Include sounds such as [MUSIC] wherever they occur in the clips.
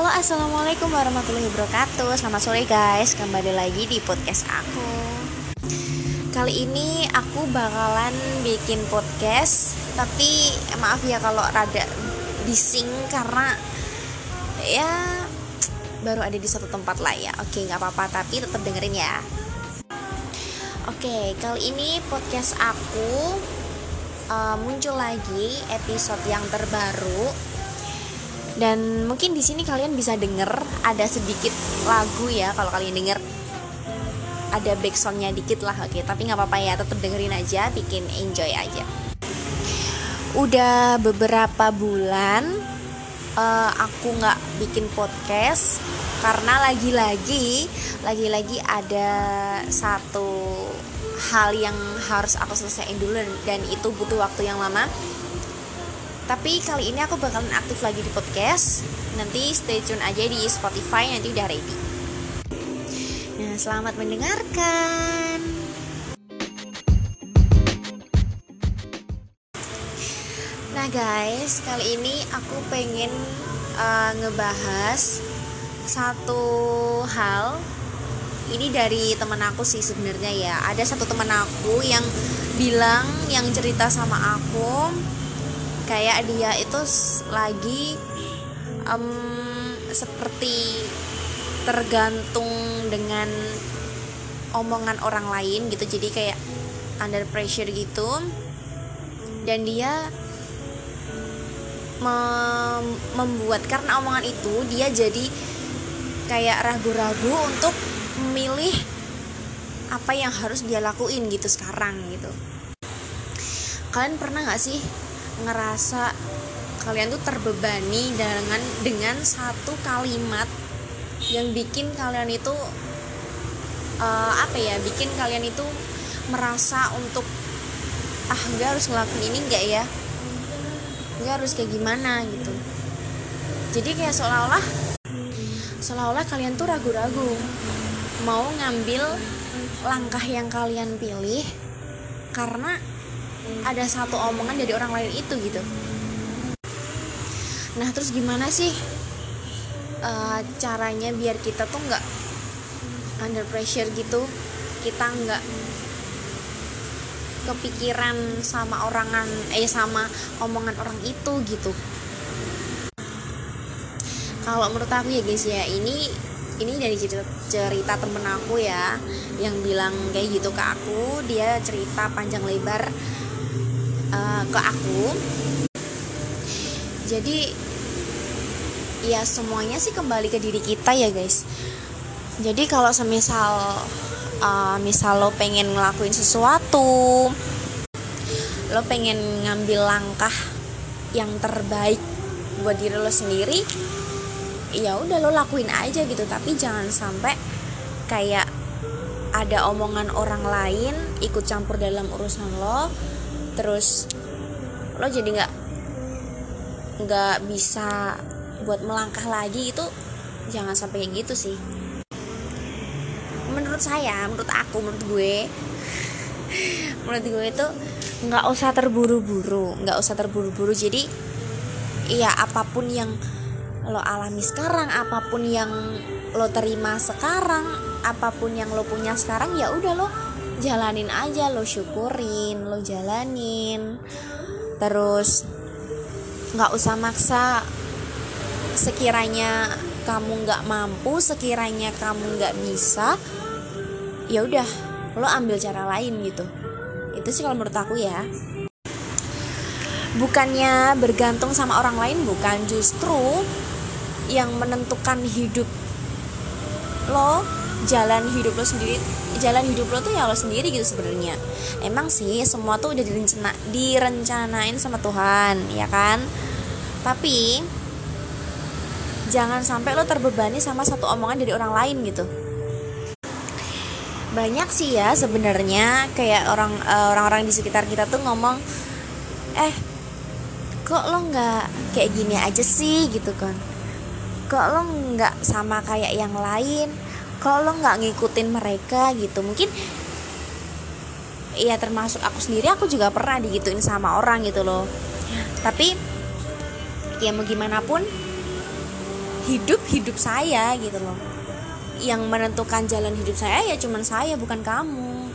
Halo assalamualaikum warahmatullahi wabarakatuh. Selamat sore guys. Kembali lagi di podcast aku. Kali ini aku bakalan bikin podcast Tapi maaf ya kalau rada bising Karena ya baru ada di satu tempat lah ya. Oke nggak apa-apa tapi tetap dengerin ya. Oke kali ini podcast aku uh, muncul lagi episode yang terbaru dan mungkin di sini kalian bisa denger ada sedikit lagu ya kalau kalian denger. Ada backsoundnya dikit lah oke. Tapi nggak apa-apa ya tetap dengerin aja bikin enjoy aja. Udah beberapa bulan uh, aku nggak bikin podcast karena lagi-lagi lagi-lagi ada satu hal yang harus aku selesaiin dulu dan itu butuh waktu yang lama tapi kali ini aku bakalan aktif lagi di podcast. Nanti stay tune aja di Spotify nanti udah ready. Nah, selamat mendengarkan. Nah, guys, kali ini aku pengen uh, ngebahas satu hal ini dari teman aku sih sebenarnya ya ada satu teman aku yang bilang yang cerita sama aku kayak dia itu lagi um, seperti tergantung dengan omongan orang lain gitu. Jadi kayak under pressure gitu. Dan dia mem membuat karena omongan itu dia jadi kayak ragu-ragu untuk memilih apa yang harus dia lakuin gitu sekarang gitu. Kalian pernah nggak sih ngerasa kalian tuh terbebani dengan dengan satu kalimat yang bikin kalian itu uh, apa ya bikin kalian itu merasa untuk ah nggak harus ngelakuin ini nggak ya? Nggak harus kayak gimana gitu. Jadi kayak seolah-olah seolah-olah kalian tuh ragu-ragu mau ngambil langkah yang kalian pilih karena ada satu omongan dari orang lain itu gitu. Nah terus gimana sih uh, caranya biar kita tuh nggak under pressure gitu? Kita nggak kepikiran sama orangan eh sama omongan orang itu gitu. Kalau menurut aku ya guys ya ini ini dari cerita, cerita temen aku ya yang bilang kayak gitu ke aku dia cerita panjang lebar uh, ke aku. Jadi ya semuanya sih kembali ke diri kita ya guys. Jadi kalau semisal uh, misal lo pengen ngelakuin sesuatu lo pengen ngambil langkah yang terbaik buat diri lo sendiri ya udah lo lakuin aja gitu. Tapi jangan sampai kayak ada omongan orang lain ikut campur dalam urusan lo terus lo jadi nggak nggak bisa buat melangkah lagi itu jangan sampai kayak gitu sih. Menurut saya menurut aku menurut gue [LAUGHS] menurut gue itu nggak usah terburu-buru nggak usah terburu-buru. Jadi iya apa pun yang lo alami sekarang apa pun yang lo terima sekarang apa pun yang lo punya sekarang ya udah lo jalanin aja lo syukurin lo jalanin terus nggak usah maksa sekiranya kamu nggak mampu sekiranya kamu nggak bisa ya udah lo ambil cara lain gitu. Itu sih kalau menurut aku ya. Bukannya bergantung sama orang lain bukan. Justru yang menentukan hidup lo jalan hidup lo sendiri jalan hidup lo tuh ya lo sendiri gitu sebenarnya. Emang sih semua tuh udah direncana direncanain sama Tuhan ya kan? Tapi jangan sampai lo terbebani sama satu omongan dari orang lain gitu. Banyak sih ya sebenarnya kayak orang uh, orang-orang di sekitar kita tuh ngomong eh kok lo nggak kayak gini aja sih? gitu kan. Kok lo nggak sama kayak yang lain kalau nggak ngikutin mereka gitu. Mungkin ya termasuk aku sendiri aku juga pernah digituin sama orang gitu loh. Tapi ya mau gimana pun hidup hidup saya gitu loh. Yang menentukan jalan hidup saya ya cuman saya bukan kamu.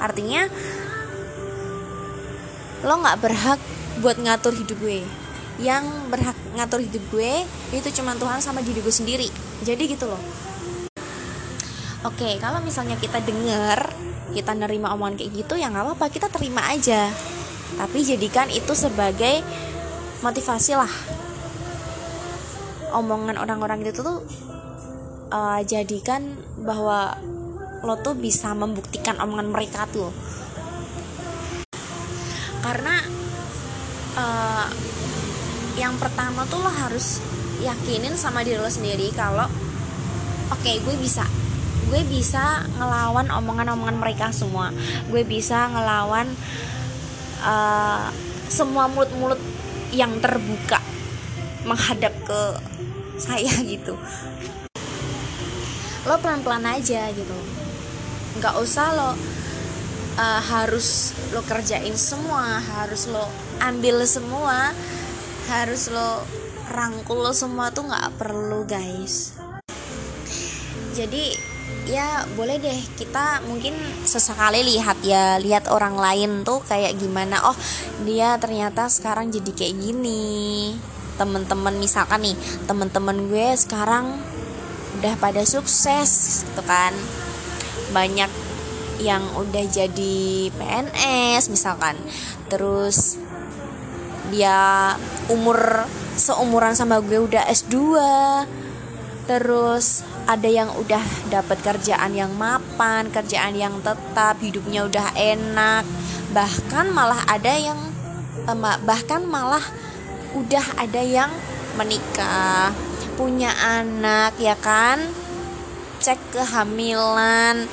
Artinya lo nggak berhak buat ngatur hidup gue. Yang berhak ngatur hidup gue itu cuma Tuhan sama diri gue sendiri. Jadi gitu loh oke kalau misalnya kita denger kita nerima omongan kayak gitu ya nggak apa-apa kita terima aja. Tapi jadikan itu sebagai motivasi lah. Omongan orang-orang itu tuh uh, jadikan bahwa lo tuh bisa membuktikan omongan mereka tuh. Karena uh, yang pertama tuh lo harus yakinin sama diri lo sendiri kalau oke okay, gue bisa gue bisa ngelawan omongan-omongan mereka semua. Gue bisa ngelawan uh, semua mulut-mulut yang terbuka menghadap ke saya [LAUGHS] gitu. Lo pelan-pelan aja gitu. Nggak usah lo uh, harus lo kerjain semua harus lo ambil semua harus lo rangkul lo semua tuh nggak perlu guys. Jadi ya boleh deh. Kita mungkin sesekali lihat ya lihat orang lain tuh kayak gimana. Oh dia ternyata sekarang jadi kayak gini. Temen-temen misalkan nih temen-temen gue sekarang udah pada sukses gitu kan. Banyak yang udah jadi PNS misalkan. Terus dia umur seumuran sama gue udah S2 terus ada yang udah dapat kerjaan yang mapan kerjaan yang tetap hidupnya udah enak. Bahkan malah ada yang bahkan malah udah ada yang menikah punya anak ya kan? Cek kehamilan.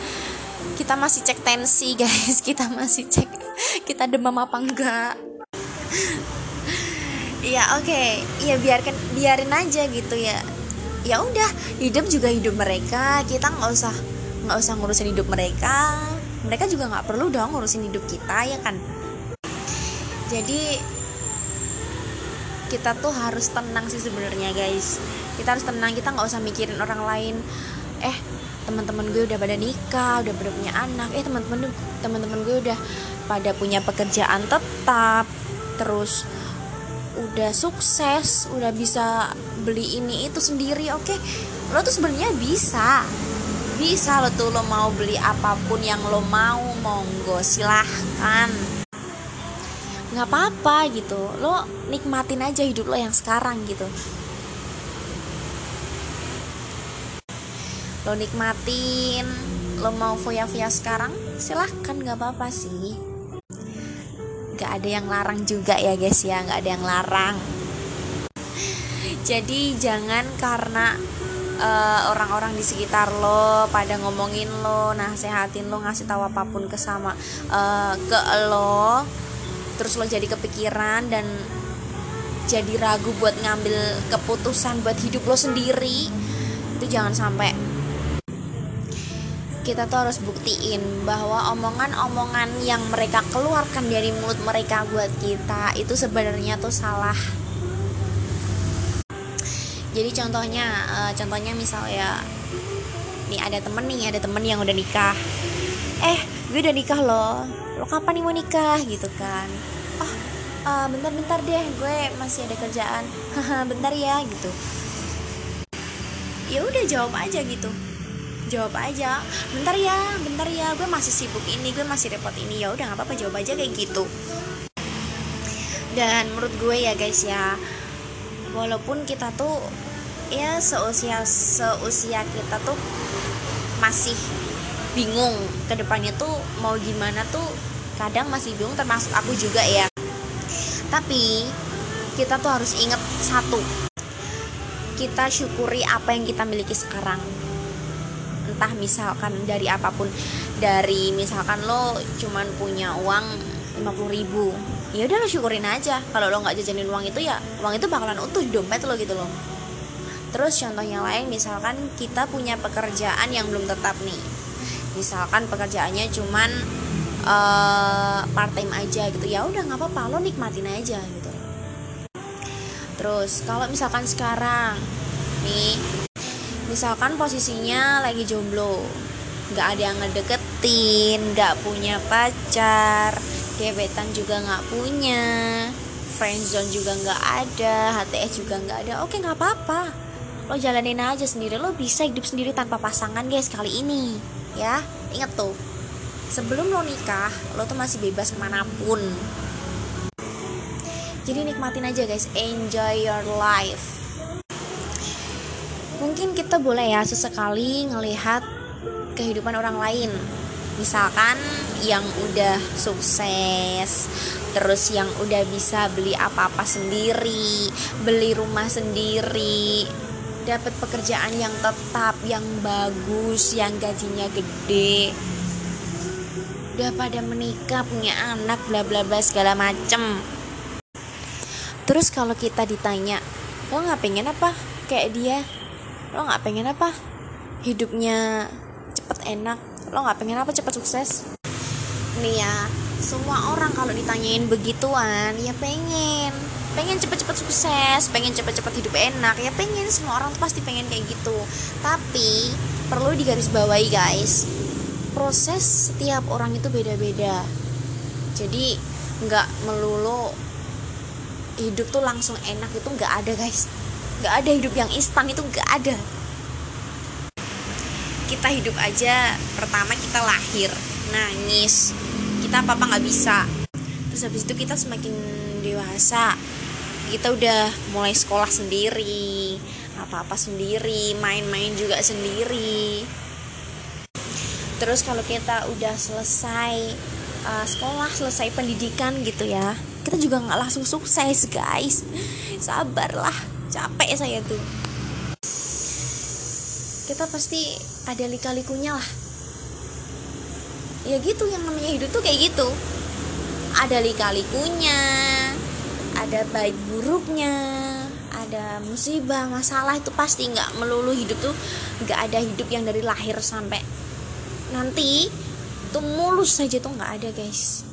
Kita masih cek tensi [LAUGHS] guys. Kita masih cek kita demam apa enggak? Ya oke. Okay. ya biarkan biarin aja gitu ya ya udah hidup juga hidup mereka. Kita nggak usah nggak usah ngurusin hidup mereka. Mereka juga nggak perlu dong ngurusin hidup kita ya kan? Jadi kita tuh harus tenang sih sebenarnya guys. Kita harus tenang kita nggak usah mikirin orang lain. Eh teman-teman gue udah pada nikah udah pada punya anak. Eh teman-teman teman-teman gue udah pada punya pekerjaan tetap. Terus udah sukses udah bisa beli ini itu sendiri oke. Okay? lo tuh sebenarnya bisa. Bisa lo tuh lo mau beli apa pun yang lo mau monggo silahkan. Nggak apa-apa gitu. Lo nikmatin aja hidup lo yang sekarang gitu. Lo nikmatin lo mau foya-foya sekarang silahkan nggak apa-apa sih nggak ada yang larang juga ya guys ya. Nggak ada yang larang. Jadi jangan karena uh, orang-orang di sekitar lo pada ngomongin lo nasehatin lo ngasih tahu apa pun ke sama uh, ke lo terus lo jadi kepikiran dan jadi ragu buat ngambil keputusan buat hidup lo sendiri itu jangan sampai kita tuh harus buktiin bahwa omongan-omongan yang mereka keluarkan dari mulut mereka buat kita itu sebenarnya tuh salah. Jadi contohnya uh, contohnya misalnya nih ada temen nih ada temen yang udah nikah. Eh gue udah nikah loh. Lo kapan nih mau nikah? Gitu kan. Oh uh, bentar-bentar deh gue masih ada kerjaan. [LAUGHS] Bentar ya gitu. Ya udah jawab aja gitu jawab aja. Bentar ya bentar ya. Gue masih sibuk ini gue masih repot ini. Ya udah nggak apa-apa. Jawab aja kayak gitu. Dan menurut gue ya guys ya walaupun kita tuh ya seusia seusia kita tuh masih bingung ke depannya tuh mau gimana tuh kadang masih bingung termasuk aku juga ya. Tapi kita tuh harus inget satu. Kita syukuri apa yang kita miliki sekarang entah misalkan dari apa pun dari misalkan lo cuman punya uang 50 ribu ya udah lo syukurin aja. Kalau lo nggak jajanin uang itu ya uang itu bakalan utuh di dompet lo gitu loh. Terus contoh yang lain misalkan kita punya pekerjaan yang belum tetap nih. Misalkan pekerjaannya cuman uh, eh, part time aja gitu ya udah nggak apa-apa lo nikmatin aja gitu. Terus kalau misalkan sekarang nih misalkan posisinya lagi jomblo nggak ada yang ngedeketin nggak punya pacar gebetan juga nggak punya friendzone juga nggak ada HTS juga nggak ada oke nggak apa-apa. Lo jalanin aja sendiri lo bisa hidup sendiri tanpa pasangan guys kali ini ya. Inget tuh sebelum lo nikah lo tuh masih bebas ke mana pun. Jadi nikmatin aja guys enjoy your life mungkin kita boleh ya sesekali ngelihat kehidupan orang lain. Misalkan yang udah sukses terus yang udah bisa beli apa-apa sendiri beli rumah sendiri dapat pekerjaan yang tetap yang bagus yang gajinya gede udah pada menikah punya anak bla bla bla segala macem. Terus kalau kita ditanya lo nggak pengen apa? Kayak dia lo nggak pengen apa? Hidupnya cepet enak. Lo nggak pengen apa cepet sukses? Nih ya semua orang kalau ditanyain begituan ya pengen. Pengen cepet-cepet sukses pengen cepet-cepet hidup enak ya pengen. Semua orang tuh pasti pengen kayak gitu. Tapi perlu digarisbawahi guys. Proses setiap orang itu beda-beda. Jadi nggak melulu hidup tuh langsung enak itu nggak ada guys nggak ada hidup yang instan itu nggak ada. Kita hidup aja pertama kita lahir nangis. Kita apa apa nggak bisa. Terus habis itu kita semakin dewasa. Kita udah mulai sekolah sendiri apa apa sendiri main-main juga sendiri. Terus kalau kita udah selesai uh, sekolah selesai pendidikan gitu ya kita juga nggak langsung sukses guys. Sabarlah capek saya tuh. Kita pasti ada lika-likunya lah. Ya gitu yang namanya hidup tuh kayak gitu. Ada lika-likunya ada baik buruknya ada musibah masalah itu pasti nggak melulu hidup tuh nggak ada hidup yang dari lahir sampai nanti tuh mulus saja tuh nggak ada guys.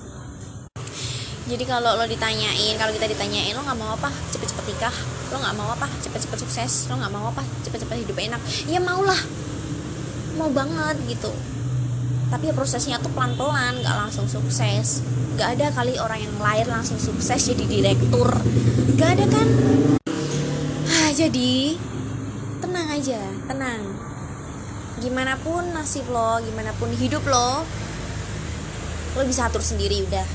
Jadi kalau lo ditanyain kalau kita ditanyain lo nggak mau apa? Cepet-cepet nikah lo nggak mau apa? Cepet-cepet sukses. Lo nggak mau apa? Cepet-cepet hidup enak. Ya maulah mau banget gitu. Tapi ya prosesnya tuh pelan-pelan nggak langsung sukses. Nggak ada kali orang yang lahir langsung sukses jadi direktur. Nggak ada kan? Ah, jadi tenang aja tenang. Gimana pun nasib lo gimana pun hidup lo lo bisa atur sendiri udah.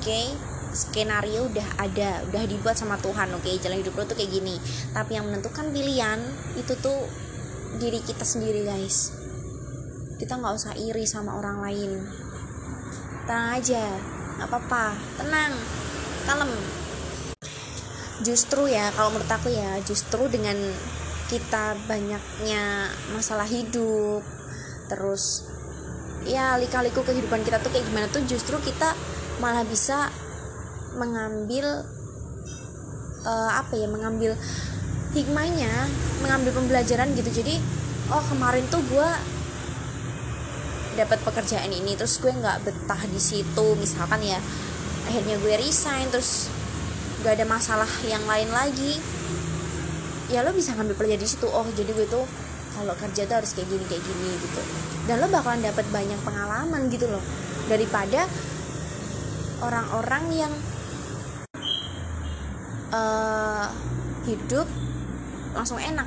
Oke? okay? Skenario udah ada udah dibuat sama Tuhan oke? Okay? jalan hidup lo tuh kayak gini. Tapi yang menentukan pilihan itu tuh diri kita sendiri guys. Kita nggak usah iri sama orang lain. Tenang aja nggak apa-apa. Tenang kalem. Justru ya kalau menurut aku ya justru dengan kita banyaknya masalah hidup terus ya lika-liku kehidupan kita tuh kayak gimana tuh justru kita malah bisa mengambil uh, apa ya mengambil hikmahnya mengambil pembelajaran gitu. Jadi oh kemarin tuh gue dapat pekerjaan ini terus gue nggak betah di situ misalkan ya akhirnya gue resign terus gak ada masalah yang lain lagi. Ya lo bisa ngambil pelajaran di situ. Oh jadi gue tuh kalau kerja tuh harus kayak gini kayak gini gitu. Dan lo bakalan dapat banyak pengalaman gitu loh daripada orang-orang yang uh, hidup langsung enak.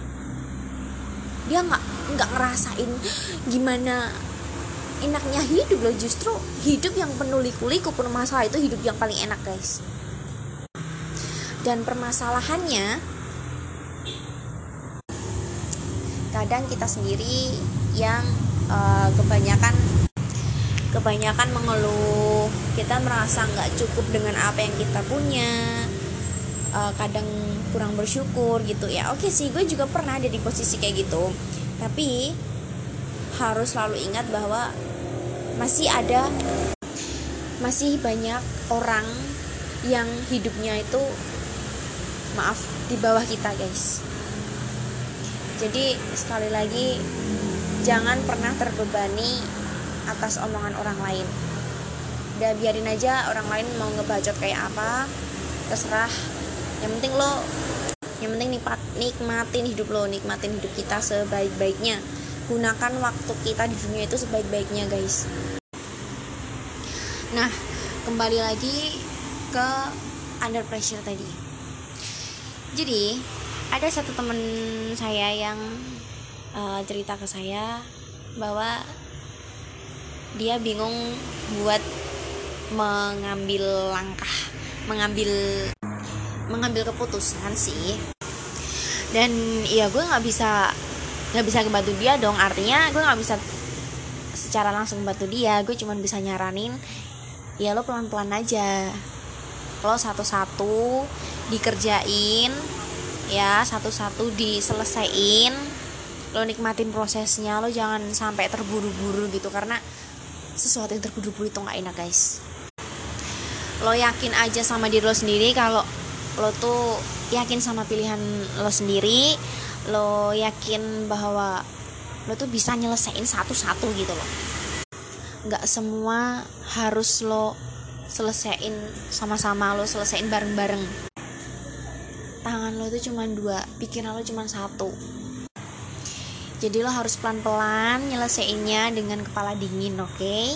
Dia nggak nggak ngerasain gimana enaknya hidup loh. Justru hidup yang penuh liku-liku masalah itu hidup yang paling enak guys. Dan permasalahannya kadang kita sendiri yang uh, kebanyakan kebanyakan mengeluh. Kita merasa nggak cukup dengan apa yang kita punya uh, kadang kurang bersyukur gitu. Ya oke sih gue juga pernah ada di posisi kayak gitu. Tapi harus selalu ingat bahwa masih ada masih banyak orang yang hidupnya itu maaf di bawah kita guys. Jadi sekali lagi jangan pernah terbebani atas omongan orang lain. Udah biarin aja orang lain mau ngebacot kayak apa terserah yang penting lo yang penting nikmat, nikmatin hidup lo nikmatin hidup kita sebaik-baiknya. Gunakan waktu kita di dunia itu sebaik-baiknya guys. Nah kembali lagi ke under pressure tadi. Jadi ada satu temen saya yang uh, cerita ke saya bahwa dia bingung buat mengambil langkah mengambil mengambil keputusan sih. Dan ya gue nggak bisa nggak bisa ngebantu dia dong. Artinya gue nggak bisa secara langsung membantu dia. Gue cuma bisa nyaranin ya lo pelan pelan aja. Lo satu satu dikerjain ya satu satu diselesain. Lo nikmatin prosesnya lo jangan sampai terburu buru gitu. Karena sesuatu yang terburu buru itu nggak enak guys. Lo yakin aja sama diri lo sendiri kalau lo tuh yakin sama pilihan lo sendiri lo yakin bahwa lo tuh bisa nyelesain satu-satu gitu loh. Nggak semua harus lo selesain sama-sama lo selesain bareng-bareng. Tangan lo itu cuma dua pikiran lo cuma satu. Jadi lo harus pelan-pelan nyelesainnya dengan kepala dingin oke? Okay?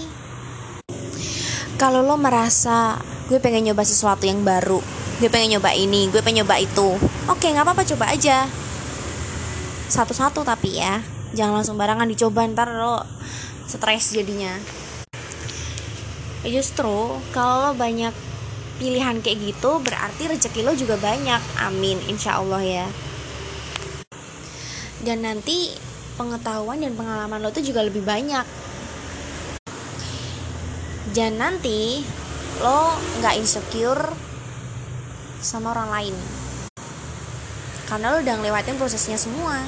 kalau lo merasa gue pengen nyoba sesuatu yang baru gue pengen nyoba ini gue pengen nyoba itu. Oke nggak apa-apa coba aja. Satu-satu tapi ya. Jangan langsung barangan dicoba ntar lo stres jadinya. Ya justru kalau lo banyak pilihan kayak gitu berarti rezeki lo juga banyak. Amin insya Allah ya. Dan nanti pengetahuan dan pengalaman lo tuh juga lebih banyak. Dan nanti lo nggak insecure sama orang lain. Karena lo udah ngelewatin prosesnya semua.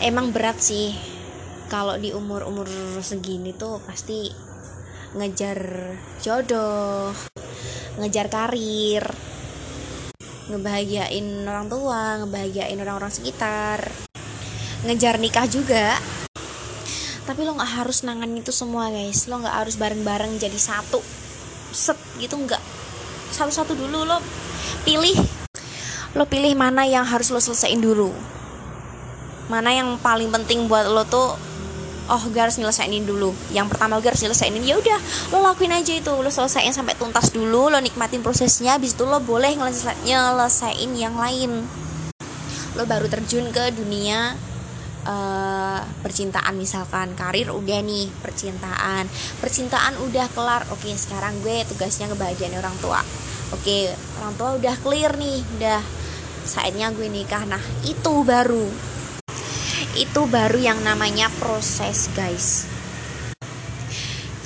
Emang berat sih. Kalau di umur umur segini tuh pasti ngejar jodoh ngejar karir ngebahagiain orang tua ngebahagiain orang-orang sekitar ngejar nikah juga. Tapi lo nggak harus nangan itu semua guys. Lo nggak harus bareng-bareng jadi satu. Set gitu nggak satu-satu dulu lo pilih lo pilih mana yang harus lo selesaiin dulu. Mana yang paling penting buat lo tuh oh gue harus nyelesainin dulu. Yang pertama gue harus nyelesainin ya udah lo lakuin aja itu. Lo selesaiin sampai tuntas dulu lo nikmatin prosesnya habis itu lo boleh nyelesain yang lain. Lo baru terjun ke dunia uh, percintaan misalkan karir udah nih percintaan. Percintaan udah kelar oke sekarang gue tugasnya kebahagiaan orang tua. Oke orang tua udah clear nih udah saatnya gue nikah. Nah itu baru. Itu baru yang namanya proses guys.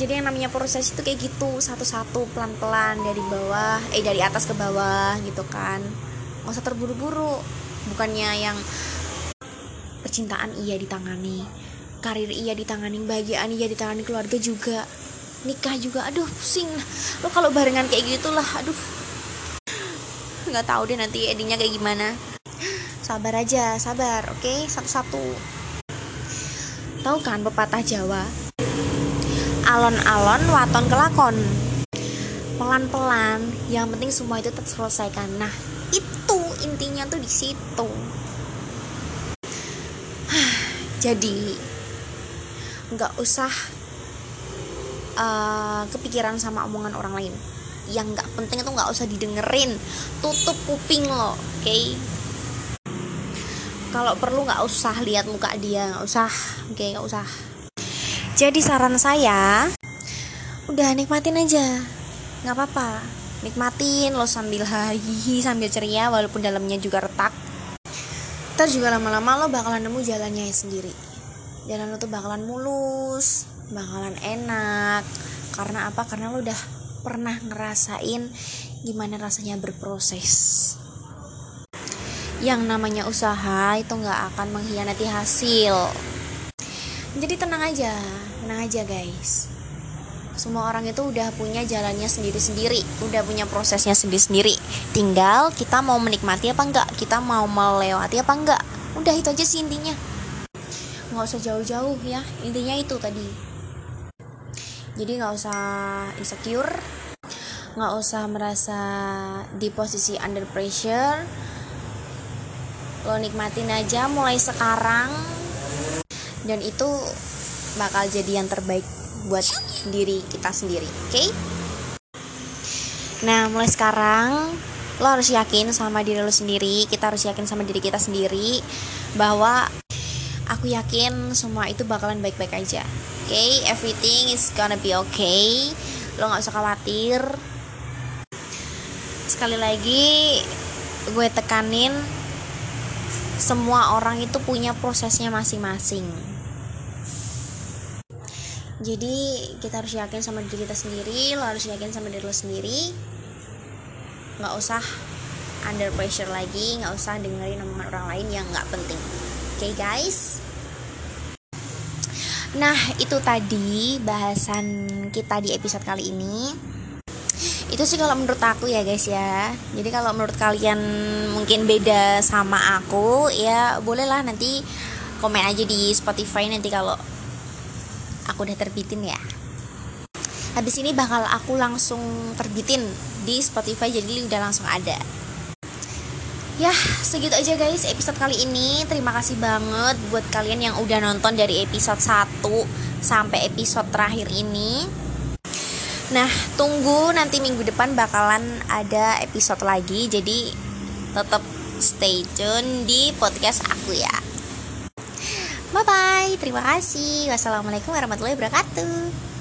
Jadi yang namanya proses itu kayak gitu satu-satu pelan-pelan dari bawah eh dari atas ke bawah gitu kan. Nggak usah terburu-buru. Bukannya yang percintaan iya ditangani karir iya ditangani bahagiaan iya ditangani keluarga juga nikah juga. Aduh pusing. Lo kalau barengan kayak gitulah aduh. Nggak tahu deh nanti endingnya kayak gimana. Sabar aja sabar oke? Okay? satu-satu. Tahu kan pepatah Jawa? Alon-alon waton kelakon. Pelan-pelan yang penting semua itu terselesaikan. Nah itu intinya tuh di situ jadi nggak usah uh, kepikiran sama omongan orang lain. Yang nggak penting itu nggak usah didengerin. Tutup kuping lo oke? Okay? kalau perlu nggak usah lihat muka dia nggak usah oke? Okay, nggak usah. Jadi saran saya udah nikmatin aja. Nggak apa-apa. Nikmatin lo sambil hahihi sambil ceria walaupun dalamnya juga retak ntar juga lama-lama lo bakalan nemu jalannya sendiri. Jalan lo tuh bakalan mulus bakalan enak. Karena apa? Karena lo udah pernah ngerasain gimana rasanya berproses. Yang namanya usaha itu nggak akan mengkhianati hasil. Jadi tenang aja tenang aja guys semua orang itu udah punya jalannya sendiri-sendiri udah punya prosesnya sendiri-sendiri. Tinggal kita mau menikmati apa enggak kita mau melewati apa enggak. Udah itu aja sih intinya. Nggak usah jauh-jauh ya intinya itu tadi. Jadi nggak usah insecure nggak usah merasa di posisi under pressure. Lo nikmatin aja mulai sekarang dan itu bakal jadi yang terbaik buat diri kita sendiri oke okay? nah mulai sekarang lo harus yakin sama diri lo sendiri kita harus yakin sama diri kita sendiri bahwa aku yakin semua itu bakalan baik-baik aja oke okay? everything is gonna be okay lo nggak usah khawatir sekali lagi gue tekanin semua orang itu punya prosesnya masing-masing jadi kita harus yakin sama diri kita sendiri lo harus yakin sama diri lo sendiri. Nggak usah under pressure lagi nggak usah dengerin omongan orang lain yang nggak penting. Oke okay, guys? Nah itu tadi bahasan kita di episode kali ini. Itu sih kalau menurut aku ya guys ya. Jadi kalau menurut kalian mungkin beda sama aku ya bolehlah nanti komen aja di Spotify nanti kalau aku udah terbitin ya. Habis ini bakal aku langsung terbitin di Spotify jadi udah langsung ada. Ya segitu aja guys episode kali ini. Terima kasih banget buat kalian yang udah nonton dari episode 1 sampai episode terakhir ini. Nah tunggu nanti minggu depan bakalan ada episode lagi jadi tetap stay tune di podcast aku ya Bye bye, terima kasih. Wassalamualaikum warahmatullahi wabarakatuh.